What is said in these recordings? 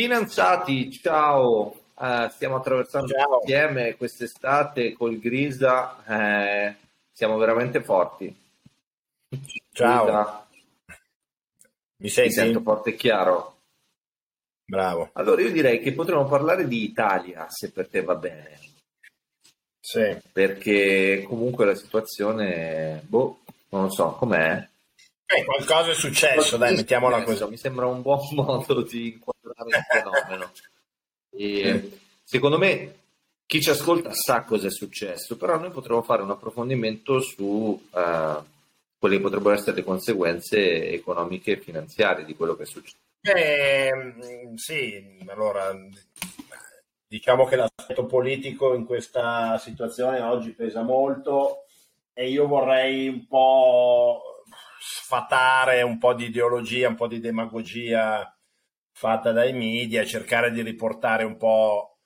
Finanziati, ciao, uh, stiamo attraversando ciao. insieme quest'estate col Grisa, eh, siamo veramente forti. Ciao. Grisa. Mi senti? Mi sento forte e chiaro. Bravo. Allora io direi che potremmo parlare di Italia, se per te va bene. Sì. Perché comunque la situazione, boh, non lo so, com'è? Eh, qualcosa è successo, qualcosa dai, mettiamola così. Mi sembra un buon modo di inquadrare il fenomeno. E, secondo me chi ci ascolta sa cosa è successo, però noi potremmo fare un approfondimento su uh, quelle che potrebbero essere le conseguenze economiche e finanziarie di quello che è successo. Eh, sì, allora diciamo che l'aspetto politico in questa situazione oggi pesa molto e io vorrei un po' sfatare un po' di ideologia, un po' di demagogia fatta dai media, cercare di riportare un po'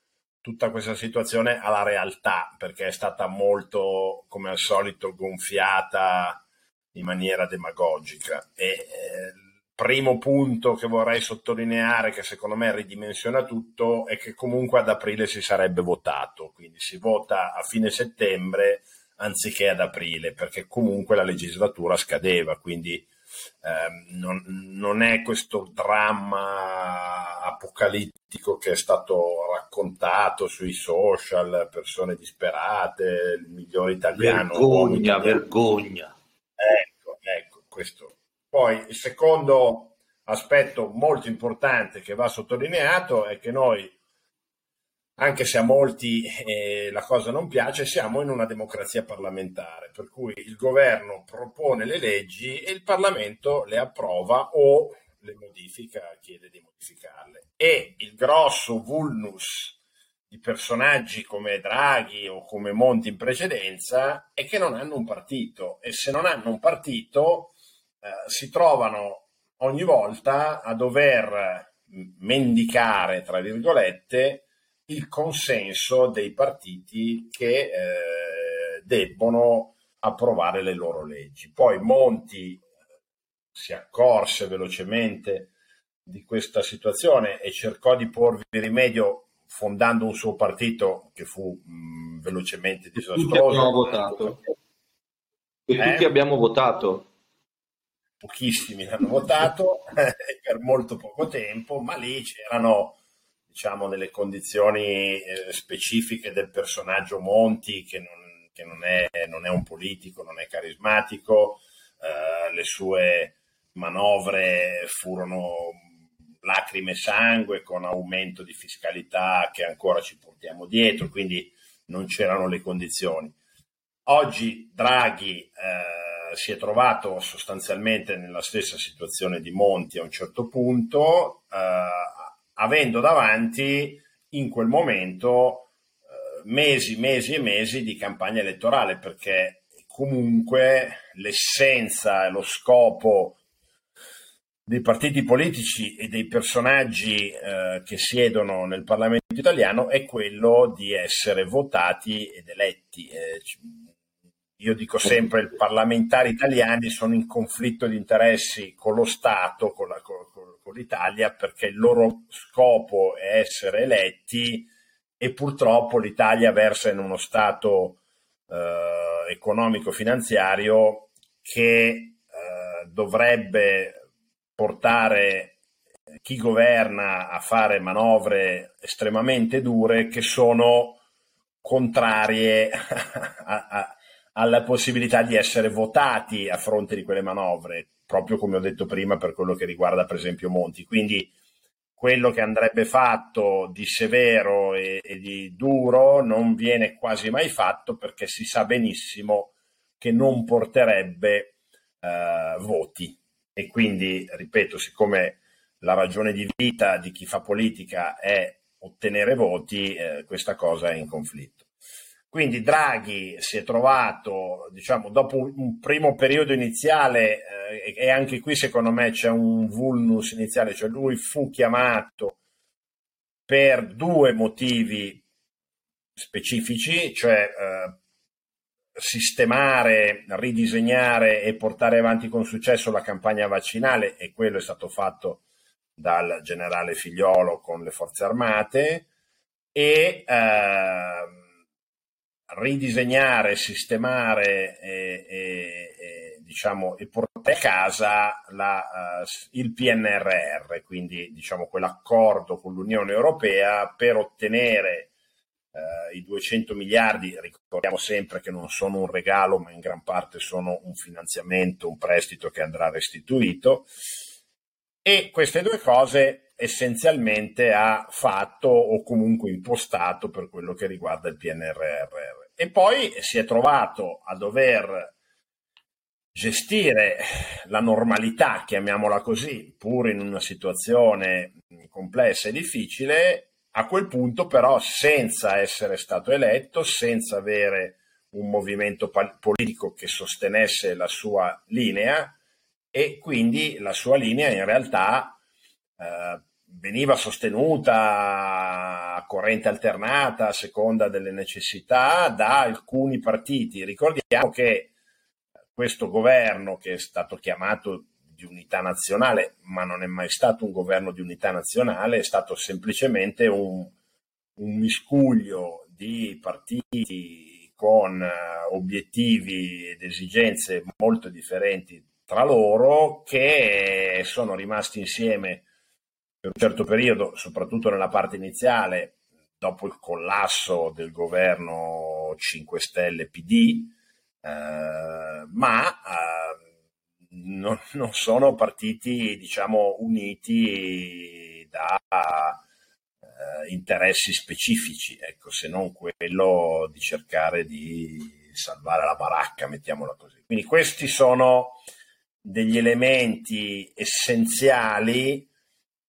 tutta questa situazione alla realtà, perché è stata molto, come al solito, gonfiata in maniera demagogica. E eh, il primo punto che vorrei sottolineare, che secondo me ridimensiona tutto, è che comunque ad aprile si sarebbe votato, quindi si vota a fine settembre anziché ad aprile, perché comunque la legislatura scadeva, quindi eh, non, non, è questo dramma apocalittico che è stato raccontato sui social, persone disperate, il migliore italiano. Vergogna, vergogna. Ecco, ecco, questo. Poi il secondo aspetto molto importante che va sottolineato è che noi anche se a molti eh, la cosa non piace, siamo in una democrazia parlamentare, per cui il governo propone le leggi e il Parlamento le approva o le modifica, chiede di modificarle. E il grosso vulnus di personaggi come Draghi o come Monti in precedenza è che non hanno un partito e se non hanno un partito eh, si trovano ogni volta a dover mendicare, tra virgolette, il consenso dei partiti che eh, debbono approvare le loro leggi. Poi Monti si accorse velocemente di questa situazione e cercò di porvi rimedio fondando un suo partito che fu mh, velocemente disastroso. Tutti abbiamo votato. E eh? tutti abbiamo votato. Pochissimi hanno votato per molto poco tempo, ma lì c'erano diciamo, nelle condizioni eh, specifiche del personaggio Monti, che non, che non, è, non è, un politico, non è carismatico, eh, le sue manovre furono lacrime e sangue con aumento di fiscalità che ancora ci portiamo dietro, quindi non c'erano le condizioni. Oggi Draghi eh, si è trovato sostanzialmente nella stessa situazione di Monti a un certo punto, eh, avendo davanti in quel momento eh, mesi, mesi e mesi di campagna elettorale, perché comunque l'essenza e lo scopo dei partiti politici e dei personaggi eh, che siedono nel Parlamento italiano è quello di essere votati ed eletti. Eh, io dico sempre i parlamentari italiani sono in conflitto di interessi con lo Stato, con, la, con, con l'Italia, perché il loro scopo è essere eletti e purtroppo l'Italia versa in uno stato eh, economico-finanziario che eh, dovrebbe portare chi governa a fare manovre estremamente dure che sono contrarie a, a alla possibilità di essere votati a fronte di quelle manovre, proprio come ho detto prima per quello che riguarda per esempio Monti. Quindi quello che andrebbe fatto di severo e, e di duro non viene quasi mai fatto perché si sa benissimo che non porterebbe eh, voti. E quindi, ripeto, siccome la ragione di vita di chi fa politica è ottenere voti, eh, questa cosa è in conflitto. Quindi Draghi si è trovato, diciamo, dopo un primo periodo iniziale, eh, e anche qui secondo me c'è un vulnus iniziale, cioè lui fu chiamato per due motivi specifici, cioè eh, sistemare, ridisegnare e portare avanti con successo la campagna vaccinale e quello è stato fatto dal generale Figliolo con le forze armate e eh, ridisegnare, sistemare e, e, e, diciamo, e portare a casa la, uh, il PNRR, quindi diciamo, quell'accordo con l'Unione Europea per ottenere Uh, i 200 miliardi, ricordiamo sempre che non sono un regalo, ma in gran parte sono un finanziamento, un prestito che andrà restituito. E queste due cose essenzialmente ha fatto o comunque impostato per quello che riguarda il PNRR. E poi si è trovato a dover gestire la normalità, chiamiamola così, pur in una situazione complessa e difficile, a quel punto però senza essere stato eletto, senza avere un movimento politico che sostenesse la sua linea e quindi la sua linea in realtà eh, veniva sostenuta a corrente alternata a seconda delle necessità da alcuni partiti. Ricordiamo che questo governo che è stato chiamato di unità nazionale, ma non è mai stato un governo di unità nazionale, è stato semplicemente un, un miscuglio di partiti con eh, obiettivi ed esigenze molto differenti tra loro che sono rimasti insieme per un certo periodo, soprattutto nella parte iniziale, dopo il collasso del governo 5 Stelle PD, eh, ma eh, non, non sono partiti, diciamo, uniti da eh, interessi specifici, ecco, se non quello di cercare di salvare la baracca, mettiamola così. Quindi questi sono degli elementi essenziali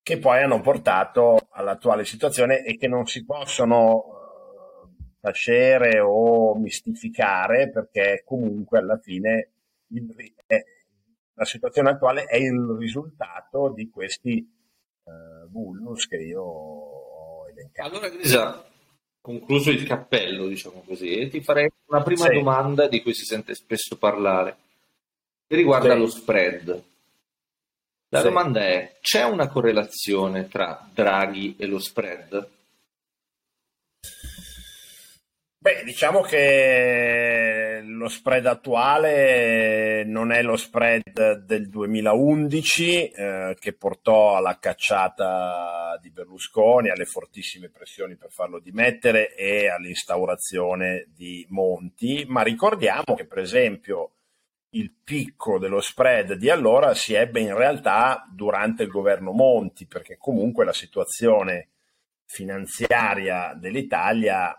che poi hanno portato all'attuale situazione e che non si possono eh, tacere o mistificare perché comunque alla fine il, è, la situazione attuale è il risultato di questi uh, vulnus che io ho elencato. Allora, Grisa, concluso il cappello, diciamo così, ti farei una prima sì. domanda di cui si sente spesso parlare, che riguarda sì. lo spread. La sì. domanda è, c'è una correlazione tra Draghi e lo spread? Beh, diciamo che lo spread attuale non è lo spread del 2011 eh, che portò alla cacciata di Berlusconi, alle fortissime pressioni per farlo dimettere e all'instaurazione di Monti, ma ricordiamo che per esempio il picco dello spread di allora si ebbe in realtà durante il governo Monti, perché comunque la situazione finanziaria dell'Italia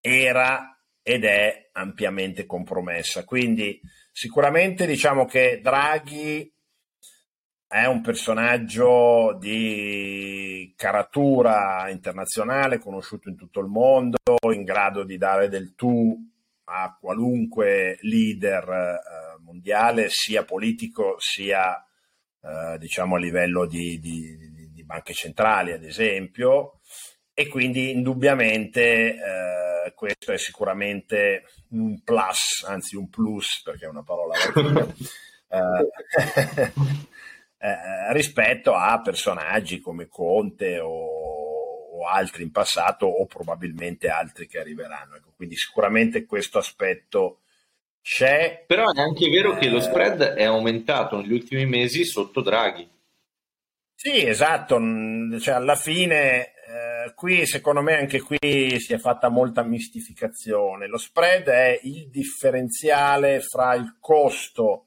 era ed è ampiamente compromessa. Quindi sicuramente diciamo che Draghi è un personaggio di caratura internazionale, conosciuto in tutto il mondo, in grado di dare del tu a qualunque leader eh, mondiale, sia politico sia eh, diciamo a livello di, di, di, banche centrali, ad esempio, e quindi indubbiamente eh, questo è sicuramente un plus, anzi un plus perché è una parola latina, eh, eh, rispetto a personaggi come Conte o, o, altri in passato o probabilmente altri che arriveranno. Ecco, quindi sicuramente questo aspetto c'è. Però è anche vero che lo spread è aumentato negli ultimi mesi sotto Draghi. Sì, esatto, cioè, alla fine eh, qui secondo me anche qui si è fatta molta mistificazione. Lo spread è il differenziale fra il costo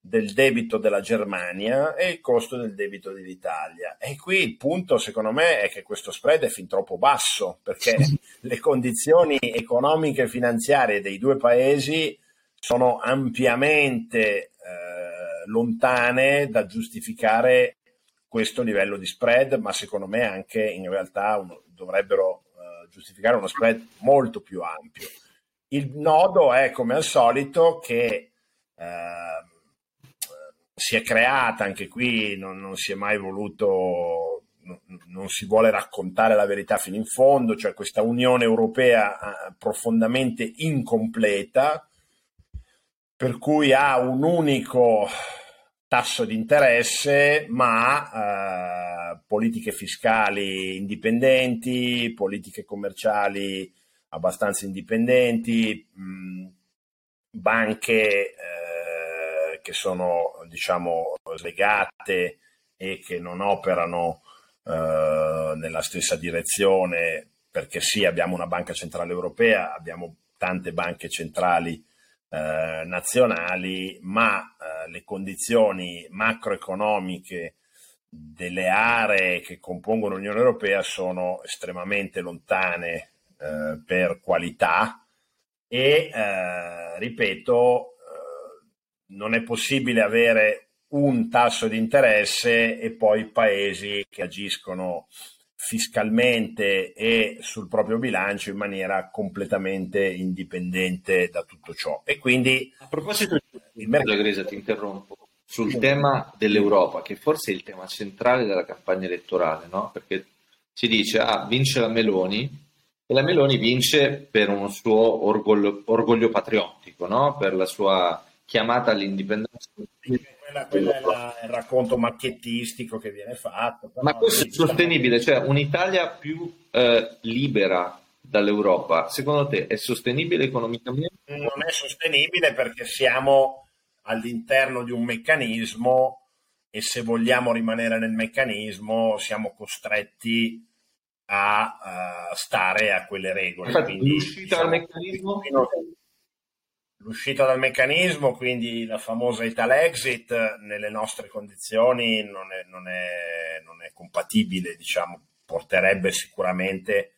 del debito della Germania e il costo del debito dell'Italia. E qui il punto, secondo me, è che questo spread è fin troppo basso perché le condizioni economiche e finanziarie dei due paesi sono ampiamente eh, lontane da giustificare questo livello di spread, ma secondo me anche in realtà uno, dovrebbero uh, giustificare uno spread molto più ampio. Il nodo è come al solito che uh, si è creata anche qui, non, non si è mai voluto, non, non, si vuole raccontare la verità fino in fondo, cioè questa Unione Europea uh, profondamente incompleta, per cui ha un unico tasso di interesse, ma politiche fiscali indipendenti, politiche commerciali abbastanza indipendenti, mh, banche eh, che sono diciamo slegate e che non operano eh, nella stessa direzione perché sì abbiamo una banca centrale europea, abbiamo tante banche centrali eh, nazionali, ma eh, le condizioni macroeconomiche delle aree che compongono l'Unione Europea sono estremamente lontane eh, per qualità e, eh, ripeto, eh, non è possibile avere un tasso di interesse e poi paesi che agiscono fiscalmente e sul proprio bilancio in maniera completamente indipendente da tutto ciò. E quindi a proposito di mercato, Gresa, ti interrompo sul sì. tema dell'Europa, che forse è il tema centrale della campagna elettorale, no? Perché si dice ah, vince la Meloni e la Meloni vince per un suo orgoglio, orgoglio patriottico, no? Per la sua chiamata all'indipendenza quella, quella è la, il racconto macchiettistico che viene fatto. Ma questo è sostenibile, cioè un'Italia più eh, libera dall'Europa, secondo te è sostenibile economicamente? Non è sostenibile perché siamo all'interno di un meccanismo e se vogliamo rimanere nel meccanismo siamo costretti a uh, stare a quelle regole. Infatti, Quindi, l'uscita diciamo, dal meccanismo? L'uscita dal meccanismo, quindi la famosa Ital-Exit, nelle nostre condizioni non è, non è, non è compatibile, diciamo, porterebbe sicuramente...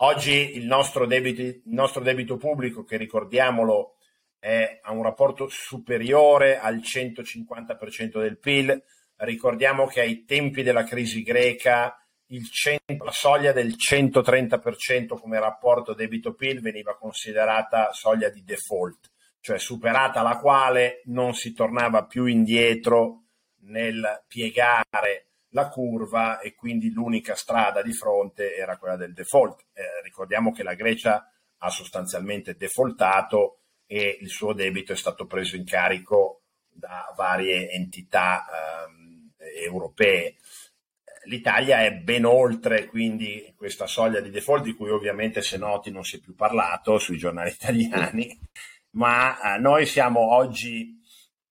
Oggi il nostro, debito, il nostro debito pubblico, che ricordiamolo, è a un rapporto superiore al 150% del PIL. Ricordiamo che ai tempi della crisi greca 100, la soglia del 130% come rapporto debito-PIL veniva considerata soglia di default cioè superata la quale non si tornava più indietro nel piegare la curva e quindi l'unica strada di fronte era quella del default. Eh, ricordiamo che la Grecia ha sostanzialmente defaultato e il suo debito è stato preso in carico da varie entità eh, europee. L'Italia è ben oltre quindi questa soglia di default di cui ovviamente se noti non si è più parlato sui giornali italiani ma eh, noi siamo oggi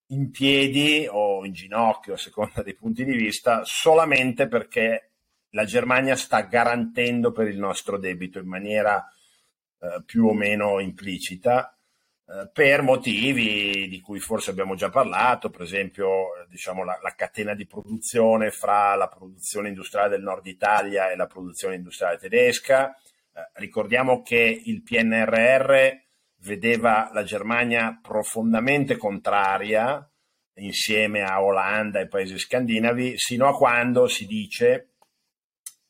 in piedi o in ginocchio, a seconda dei punti di vista, solamente perché la Germania sta garantendo per il nostro debito in maniera eh, più o meno implicita eh, per motivi di cui forse abbiamo già parlato, per esempio eh, diciamo, la, la, catena di produzione fra la produzione industriale del nord Italia e la produzione industriale tedesca. Eh, ricordiamo che il PNRR vedeva la Germania profondamente contraria insieme a Olanda e paesi scandinavi, sino a quando si dice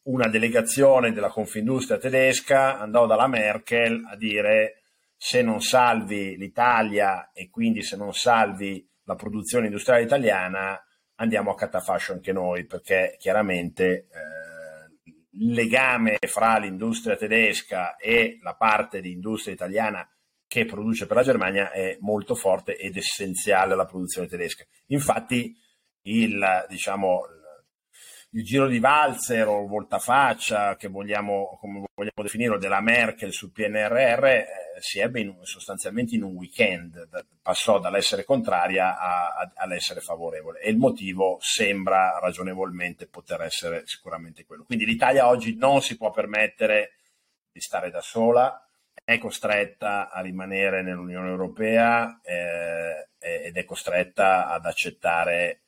una delegazione della Confindustria tedesca andò dalla Merkel a dire se non salvi l'Italia e quindi se non salvi la produzione industriale italiana andiamo a catafascio anche noi perché chiaramente eh, il legame fra l'industria tedesca e la parte di industria italiana che produce per la Germania è molto forte ed essenziale alla produzione tedesca. Infatti il, diciamo, il giro di valzer o voltafaccia, che vogliamo, come vogliamo definirlo, della Merkel sul PNRR eh, si ebbe in, sostanzialmente in un weekend, passò dall'essere contraria a, a, all'essere favorevole e il motivo sembra ragionevolmente poter essere sicuramente quello. Quindi l'Italia oggi non si può permettere di stare da sola, è costretta a rimanere nell'Unione Europea eh, ed è costretta ad accettare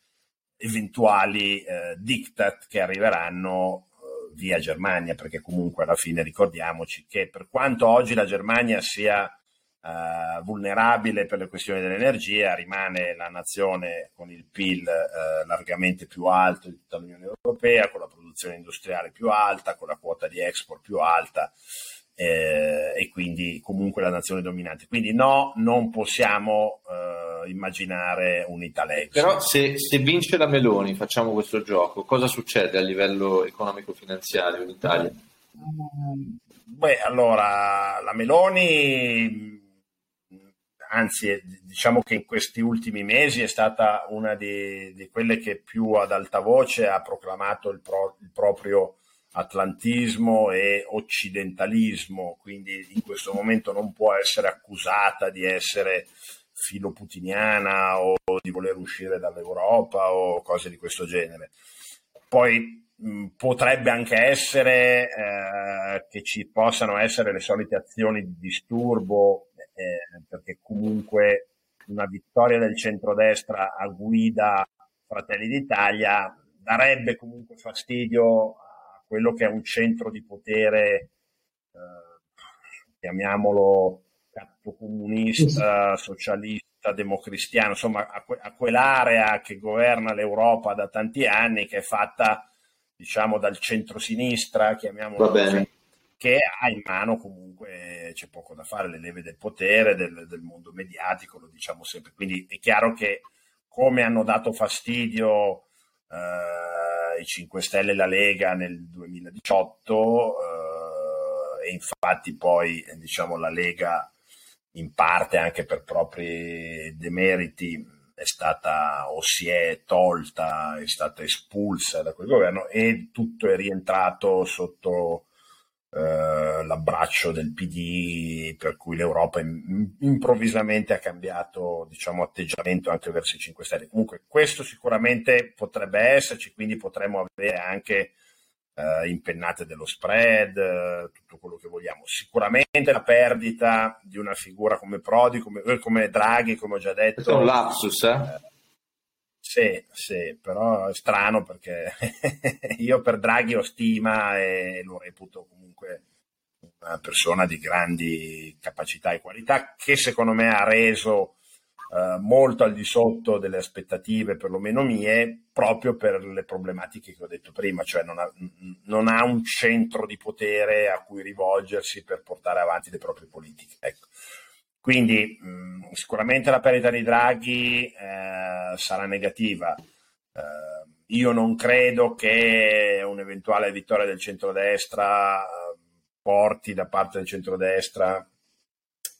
eventuali eh, diktat che arriveranno eh, via Germania, perché comunque alla fine ricordiamoci che per quanto oggi la Germania sia eh, vulnerabile per le questioni dell'energia, rimane la nazione con il PIL eh, largamente più alto di tutta l'Unione Europea, con la produzione industriale più alta, con la quota di export più alta eh, e quindi comunque la nazione dominante. Quindi no, non possiamo eh, immaginare un Italex. Però se, se, vince la Meloni, facciamo questo gioco, cosa succede a livello economico-finanziario in Italia? Beh, allora, la Meloni anzi diciamo che in questi ultimi mesi è stata una di, di quelle che più ad alta voce ha proclamato il, pro, il proprio atlantismo e occidentalismo, quindi in questo momento non può essere accusata di essere filoputiniana o di voler uscire dall'Europa o cose di questo genere. Poi mh, potrebbe anche essere eh, che ci possano essere le solite azioni di disturbo, eh, perché comunque una vittoria del centrodestra a guida Fratelli d'Italia darebbe comunque fastidio quello che è un centro di potere, eh, chiamiamolo comunista, socialista, democristiano, insomma a, que- a, quell'area che governa l'Europa da tanti anni, che è fatta diciamo dal centro-sinistra, chiamiamolo così, che ha in mano comunque, c'è poco da fare, le leve del potere, del, del mondo mediatico, lo diciamo sempre. Quindi è chiaro che come hanno dato fastidio eh, i 5 Stelle e la Lega nel 2018 eh, e infatti poi diciamo la Lega in parte anche per propri demeriti è stata o si è tolta, è stata espulsa da quel governo e tutto è rientrato sotto eh, l'abbraccio del PD per cui l'Europa improvvisamente ha cambiato diciamo, atteggiamento anche verso i 5 Stelle. Comunque questo sicuramente potrebbe esserci, quindi potremmo avere anche eh, impennate dello spread, eh, tutto quello che vogliamo. Sicuramente la perdita di una figura come Prodi, come, eh, come Draghi, come ho già detto. È un lapsus, eh? Sì, sì, però è strano perché io per Draghi ho stima e lo reputo comunque una persona di grandi capacità e qualità che secondo me ha reso eh, molto al di sotto delle aspettative, perlomeno mie, proprio per le problematiche che ho detto prima, cioè non ha, non ha un centro di potere a cui rivolgersi per portare avanti le proprie politiche. Ecco. Quindi mh, sicuramente la perdita di Draghi eh, sarà negativa. Eh, io non credo che un'eventuale vittoria del centrodestra eh, porti da parte del centrodestra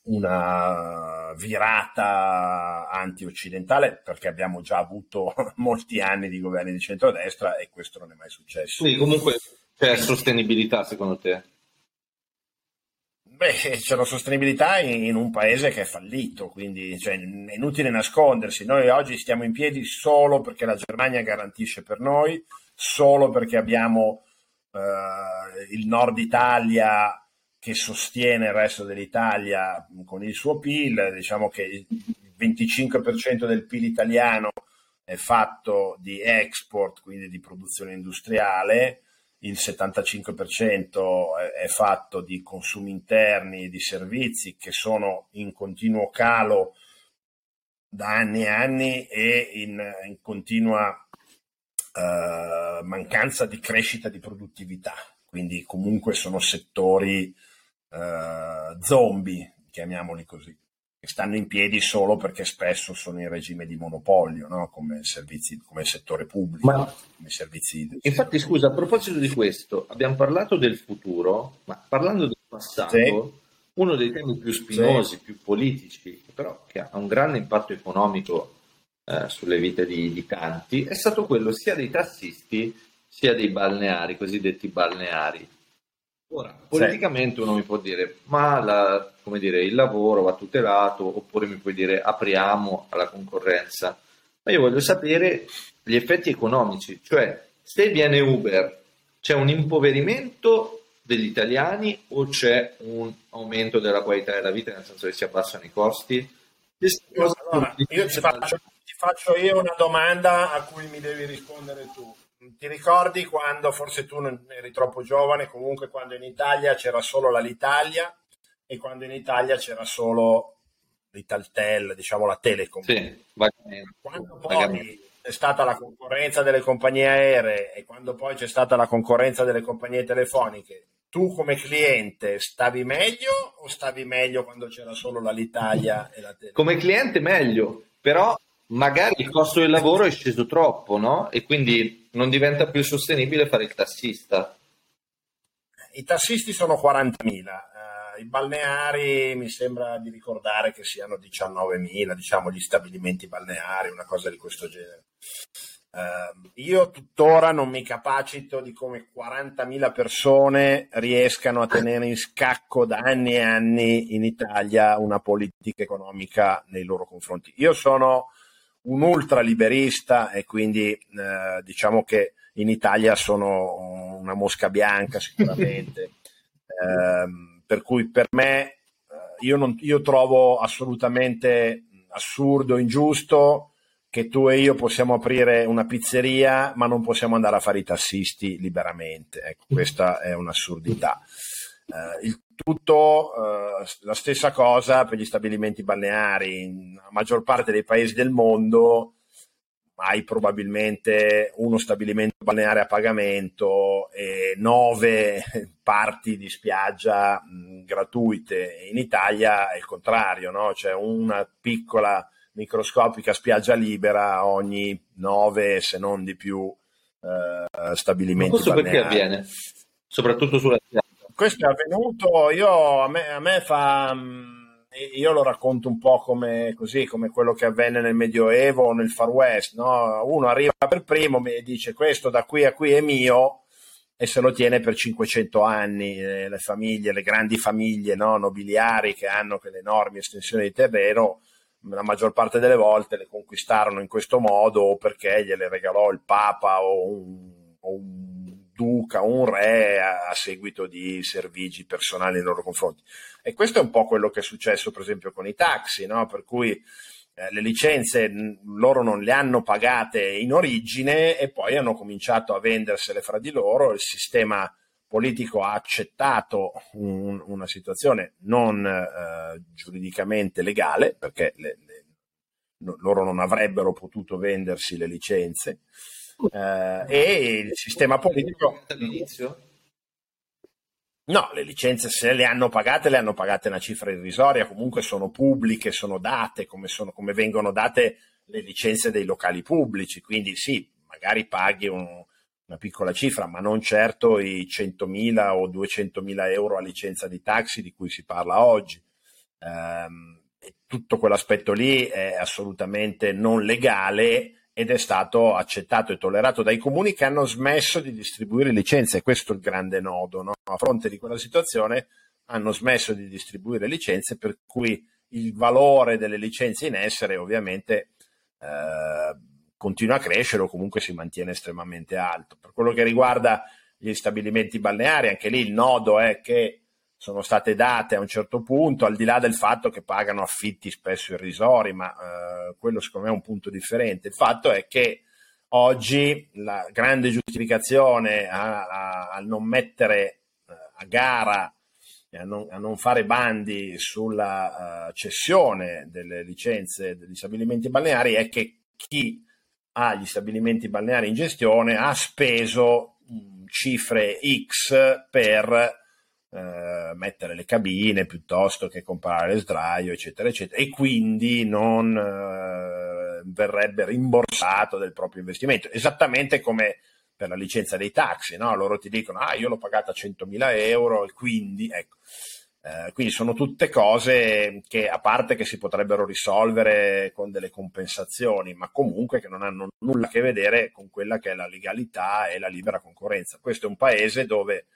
una virata anti-occidentale perché abbiamo già avuto molti anni di governi di centrodestra e questo non è mai successo. Quindi comunque c'è sostenibilità secondo te? Beh, c'è la sostenibilità in, un paese che è fallito, quindi cioè, è inutile nascondersi. Noi oggi stiamo in piedi solo perché la Germania garantisce per noi, solo perché abbiamo eh, il nord Italia che sostiene il resto dell'Italia con il suo PIL, diciamo che il 25% del PIL italiano è fatto di export, quindi di produzione industriale, il 75% è fatto di consumi interni di servizi che sono in continuo calo da anni e anni e in, in continua uh, mancanza di crescita di produttività. Quindi comunque sono settori uh, zombie, chiamiamoli così, stanno in piedi solo perché spesso sono in regime di monopolio, no? come, servizi, come settore pubblico, ma, servizi. Infatti, scusa, a proposito di questo, abbiamo parlato del futuro, ma parlando del passato, sì. uno dei temi più spinosi, sì. più politici, però che ha un grande impatto economico eh, sulle vite di, di tanti, è stato quello sia dei tassisti sia dei balneari, cosiddetti balneari Ora, politicamente uno mi può dire, ma la, dire, il lavoro va tutelato, oppure mi puoi dire apriamo alla concorrenza. Ma io voglio sapere gli effetti economici, cioè se viene Uber, c'è un impoverimento degli italiani o c'è un aumento della qualità della vita, nel senso che si abbassano i costi? Allora, io ti faccio, ti faccio io una domanda a cui mi devi rispondere tu ti ricordi quando, forse tu non eri troppo giovane, comunque quando in Italia c'era solo la Litalia e quando in Italia c'era solo l'Italtel, diciamo la Telecom. Sì, quando poi vagamente. è stata la concorrenza delle compagnie aeree e quando poi c'è stata la concorrenza delle compagnie telefoniche, tu come cliente stavi meglio o stavi meglio quando c'era solo la Litalia e la Telecom? Come cliente meglio, però magari il costo del lavoro è sceso troppo, no? E quindi non diventa più sostenibile fare il tassista. I tassisti sono 40.000, uh, i balneari mi sembra di ricordare che siano 19.000, diciamo, gli stabilimenti balneari, una cosa di questo genere. Uh, io tuttora non mi capacito di come 40.000 persone riescano a tenere in scacco da anni e anni in Italia una politica economica nei loro confronti. Io sono un ultraliberista e quindi uh, diciamo che in Italia sono una mosca bianca sicuramente. uh, per cui per me eh, io, non, io trovo assolutamente assurdo, ingiusto che tu e io possiamo aprire una pizzeria, ma non possiamo andare a fare i tassisti liberamente. Ecco, questa è un'assurdità. Uh, il tutto, uh, la stessa cosa per gli stabilimenti balneari. In la maggior parte dei paesi del mondo hai probabilmente uno stabilimento balneare a pagamento e nove parti di spiaggia mh, gratuite. In Italia è il contrario, no? c'è una piccola microscopica spiaggia libera ogni nove, se non di più, eh, stabilimenti. Ma questo balneari. perché avviene? Soprattutto sulla spiaggia. Questo è avvenuto, io, a, me, a me fa... Mm, io lo racconto un po' come, così, come quello che avvenne nel Medioevo o nel Far West. No? Uno arriva per primo e dice questo da qui a qui è mio e se lo tiene per 500 anni. Eh, le famiglie, le grandi famiglie no? nobiliari che hanno quelle enormi estensioni di terreno la maggior parte delle volte le conquistarono in questo modo o perché gliele regalò il Papa o un, o un duca un re a, a, seguito di servigi personali nei loro confronti. E questo è un po' quello che è successo per esempio con i taxi, no? per cui eh, le licenze loro non le hanno pagate in origine e poi hanno cominciato a vendersele fra di loro, il sistema politico ha accettato un, una situazione non eh, giuridicamente legale, perché le, le, loro non avrebbero potuto vendersi le licenze, eh, e il sistema politico... All'inizio? No, le licenze se le hanno pagate, le hanno pagate una cifra irrisoria, comunque sono pubbliche, sono date come, sono, come vengono date le licenze dei locali pubblici, quindi sì, magari paghi un, una piccola cifra, ma non certo i 100.000 o 200.000 euro a licenza di taxi di cui si parla oggi. Um, tutto quell'aspetto lì è assolutamente non legale ed è stato accettato e tollerato dai comuni che hanno smesso di distribuire licenze. Questo è il grande nodo. No? A fronte di quella situazione hanno smesso di distribuire licenze, per cui il valore delle licenze in essere ovviamente eh, continua a crescere o comunque si mantiene estremamente alto. Per quello che riguarda gli stabilimenti balneari, anche lì il nodo è che sono state date a un certo punto, al di là del fatto che pagano affitti spesso irrisori, ma eh, quello secondo me è un punto differente. Il fatto è che oggi la grande giustificazione a, a, a non mettere uh, a gara a non, a non, fare bandi sulla uh, cessione delle licenze degli stabilimenti balneari è che chi agli stabilimenti balneari in gestione ha speso mh, cifre X per eh, mettere le cabine piuttosto che comprare le sdraio, eccetera, eccetera, e quindi non eh, verrebbe rimborsato del proprio investimento. Esattamente come per la licenza dei taxi, no? loro ti dicono, ah, io l'ho pagata 100.000 euro e quindi, ecco. Eh, quindi sono tutte cose che a parte che si potrebbero risolvere con delle compensazioni, ma comunque che non hanno nulla a che vedere con quella che è la legalità e la libera concorrenza. Questo è un paese dove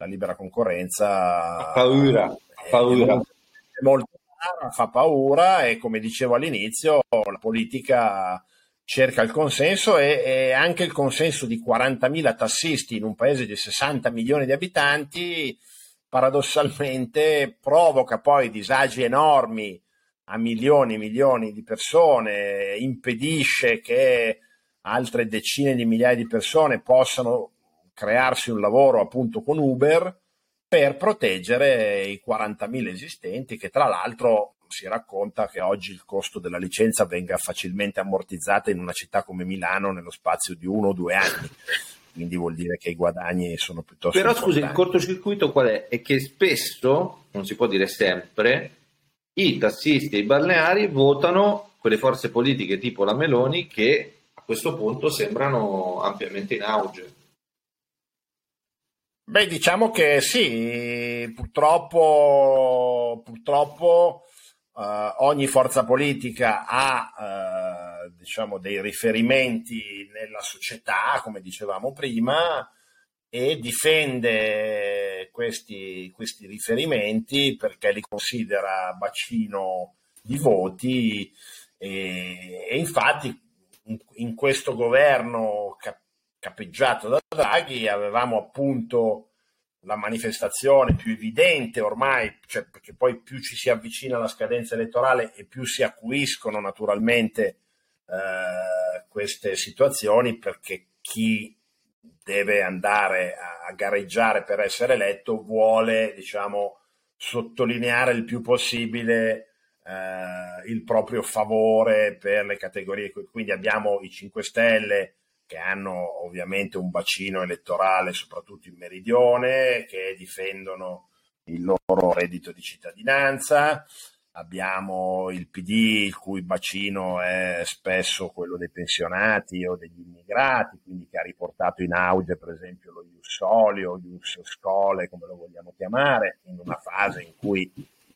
la libera concorrenza fa paura, fa paura. È molto, è fa paura e come dicevo all'inizio la politica cerca il consenso e, e, anche il consenso di 40.000 tassisti in un paese di 60 milioni di abitanti paradossalmente provoca poi disagi enormi a milioni e milioni di persone, impedisce che altre decine di migliaia di persone possano crearsi un lavoro appunto con Uber per proteggere i 40.000 esistenti che tra l'altro si racconta che oggi il costo della licenza venga facilmente ammortizzata in una città come Milano nello spazio di uno o due anni quindi vuol dire che i guadagni sono piuttosto Però scusa, il cortocircuito qual è? È che spesso, non si può dire sempre, i tassisti e i balneari votano quelle forze politiche tipo la Meloni che a questo punto sembrano ampiamente in auge. Beh, diciamo che sì, purtroppo, purtroppo eh, ogni forza politica ha eh, diciamo, dei riferimenti nella società, come dicevamo prima, e difende questi, questi riferimenti perché li considera bacino di voti e, e infatti in, in questo governo cap- capeggiato da Draghi avevamo appunto la manifestazione più evidente ormai, cioè perché poi più ci si avvicina alla scadenza elettorale e più si acuiscono naturalmente eh, queste situazioni perché chi deve andare a, a, gareggiare per essere eletto vuole diciamo sottolineare il più possibile eh, il proprio favore per le categorie. Quindi abbiamo i 5 Stelle che hanno ovviamente un bacino elettorale soprattutto in meridione, che difendono il loro reddito di cittadinanza. Abbiamo il PD, il cui bacino è spesso quello dei pensionati o degli immigrati, quindi che ha riportato in auge per esempio lo Ius Soli o Ius Scole, come lo vogliamo chiamare, in una fase in cui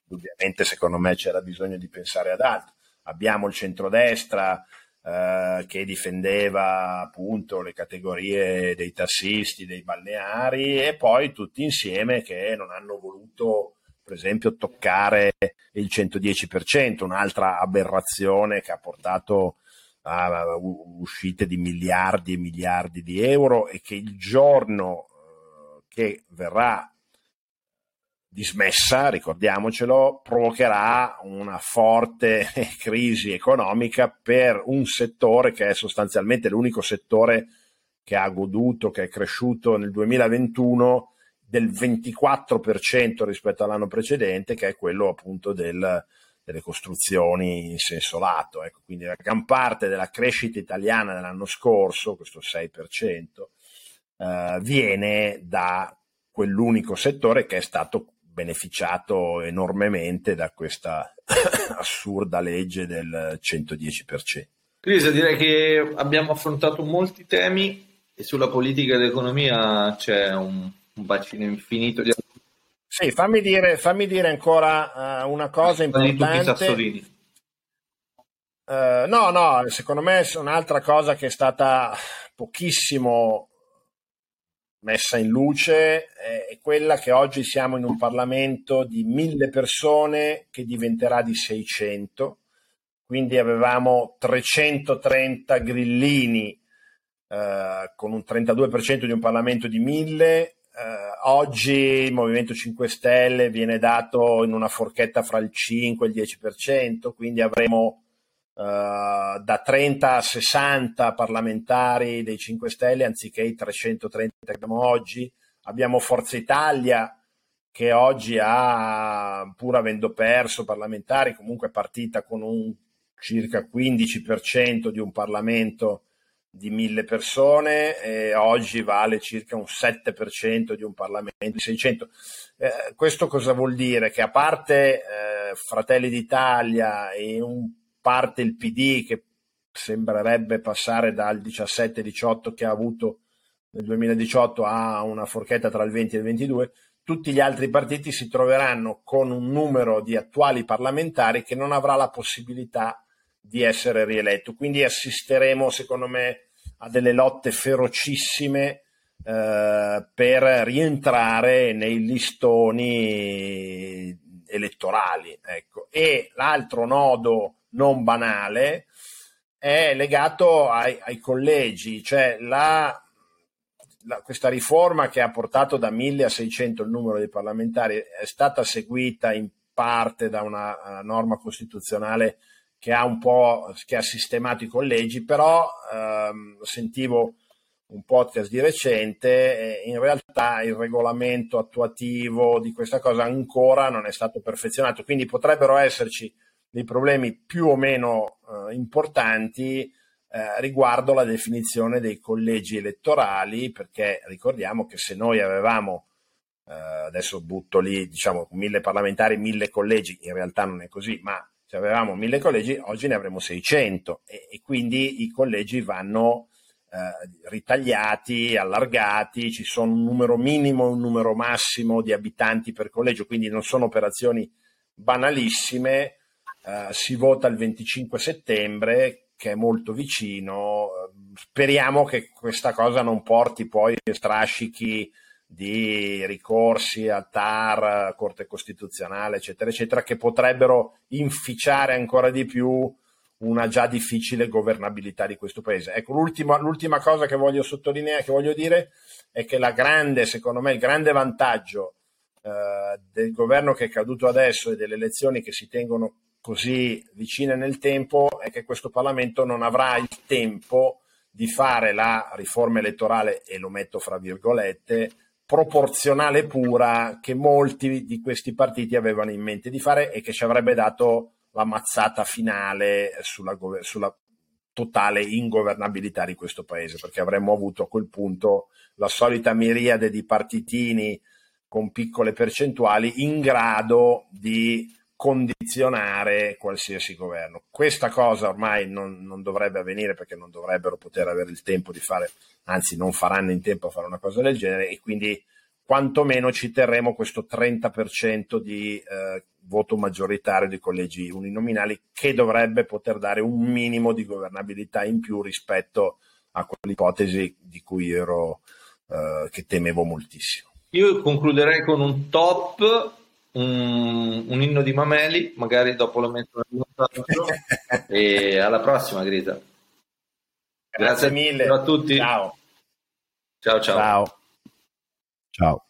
ovviamente secondo me c'era bisogno di pensare ad altro. Abbiamo il centrodestra eh, che difendeva appunto le categorie dei tassisti, dei balneari e poi tutti insieme che non hanno voluto per esempio toccare il 110%, un'altra aberrazione che ha portato a uscite di miliardi e miliardi di euro e che il giorno eh, che verrà dismessa, ricordiamocelo, provocherà una forte crisi economica per un settore che è sostanzialmente l'unico settore che ha goduto, che è cresciuto nel 2021 del 24% rispetto all'anno precedente, che è quello appunto del, delle costruzioni in senso lato. Ecco, quindi la gran parte della crescita italiana dell'anno scorso, questo 6%, eh, viene da quell'unico settore che è stato beneficiato enormemente da questa assurda legge del 110%. Crisa, direi che abbiamo affrontato molti temi e sulla politica e l'economia c'è un, un bacino infinito di... Sì, fammi dire, fammi dire ancora uh, una cosa importante. Uh, no, no, secondo me è un'altra cosa che è stata pochissimo messa in luce è quella che oggi siamo in un Parlamento di mille persone che diventerà di 600, quindi avevamo 330 grillini eh, con un 32% di un Parlamento di mille, eh, oggi il Movimento 5 Stelle viene dato in una forchetta fra il 5 e il 10%, quindi avremo Uh, da 30 a 60 parlamentari dei 5 Stelle anziché i 330 che abbiamo oggi. Abbiamo Forza Italia che oggi ha, pur avendo perso parlamentari, comunque è partita con un circa 15% di un Parlamento di mille persone e oggi vale circa un 7% di un Parlamento di 600. Eh, questo cosa vuol dire? Che a parte eh, Fratelli d'Italia e un parte il PD che sembrerebbe passare dal 17-18 che ha avuto nel 2018 a una forchetta tra il 20 e il 22, tutti gli altri partiti si troveranno con un numero di attuali parlamentari che non avrà la possibilità di essere rieletto. Quindi assisteremo, secondo me, a delle lotte ferocissime eh, per rientrare nei listoni elettorali. Ecco. E l'altro nodo non banale, è legato ai, ai collegi, cioè la, la, questa riforma che ha portato da 1000 a 600 il numero dei parlamentari è stata seguita in parte da una norma costituzionale che ha un po' che ha sistemato i collegi, però ehm, sentivo un podcast di recente, in realtà il regolamento attuativo di questa cosa ancora non è stato perfezionato, quindi potrebbero esserci dei problemi più o meno eh, importanti eh, riguardo la definizione dei collegi elettorali, perché ricordiamo che se noi avevamo, eh, adesso butto lì, diciamo, mille parlamentari, mille collegi, in realtà non è così, ma se avevamo mille collegi, oggi ne avremo 600 e, e quindi i collegi vanno eh, ritagliati, allargati, ci sono un numero minimo e un numero massimo di abitanti per collegio, quindi non sono operazioni banalissime. Eh, si vota il 25 settembre, che è molto vicino. Speriamo che questa cosa non porti poi strascichi di ricorsi al TAR, Corte Costituzionale, eccetera, eccetera, che potrebbero inficiare ancora di più una già difficile governabilità di questo paese. Ecco, l'ultima, l'ultima cosa che voglio sottolineare, che voglio dire, è che la grande, secondo me, il grande vantaggio eh, del governo che è caduto adesso e delle elezioni che si tengono così vicine nel tempo è che questo Parlamento non avrà il tempo di fare la riforma elettorale, e lo metto fra virgolette, proporzionale pura che molti di questi partiti avevano in mente di fare e che ci avrebbe dato la mazzata finale sulla, sulla totale ingovernabilità di questo paese, perché avremmo avuto a quel punto la solita miriade di partitini con piccole percentuali in grado di condizionare qualsiasi governo. Questa cosa ormai non, non, dovrebbe avvenire perché non dovrebbero poter avere il tempo di fare, anzi non faranno in tempo a fare una cosa del genere e quindi quantomeno ci terremo questo 30% di eh, voto maggioritario di collegi uninominali che dovrebbe poter dare un minimo di governabilità in più rispetto a quell'ipotesi di cui ero eh, che temevo moltissimo. Io concluderei con un top, un, un inno di Mameli, magari dopo lo metto nel montaggio. e alla prossima, Grisa. Grazie, Grazie mille a tutti. Ciao. Ciao ciao. Ciao. Ciao.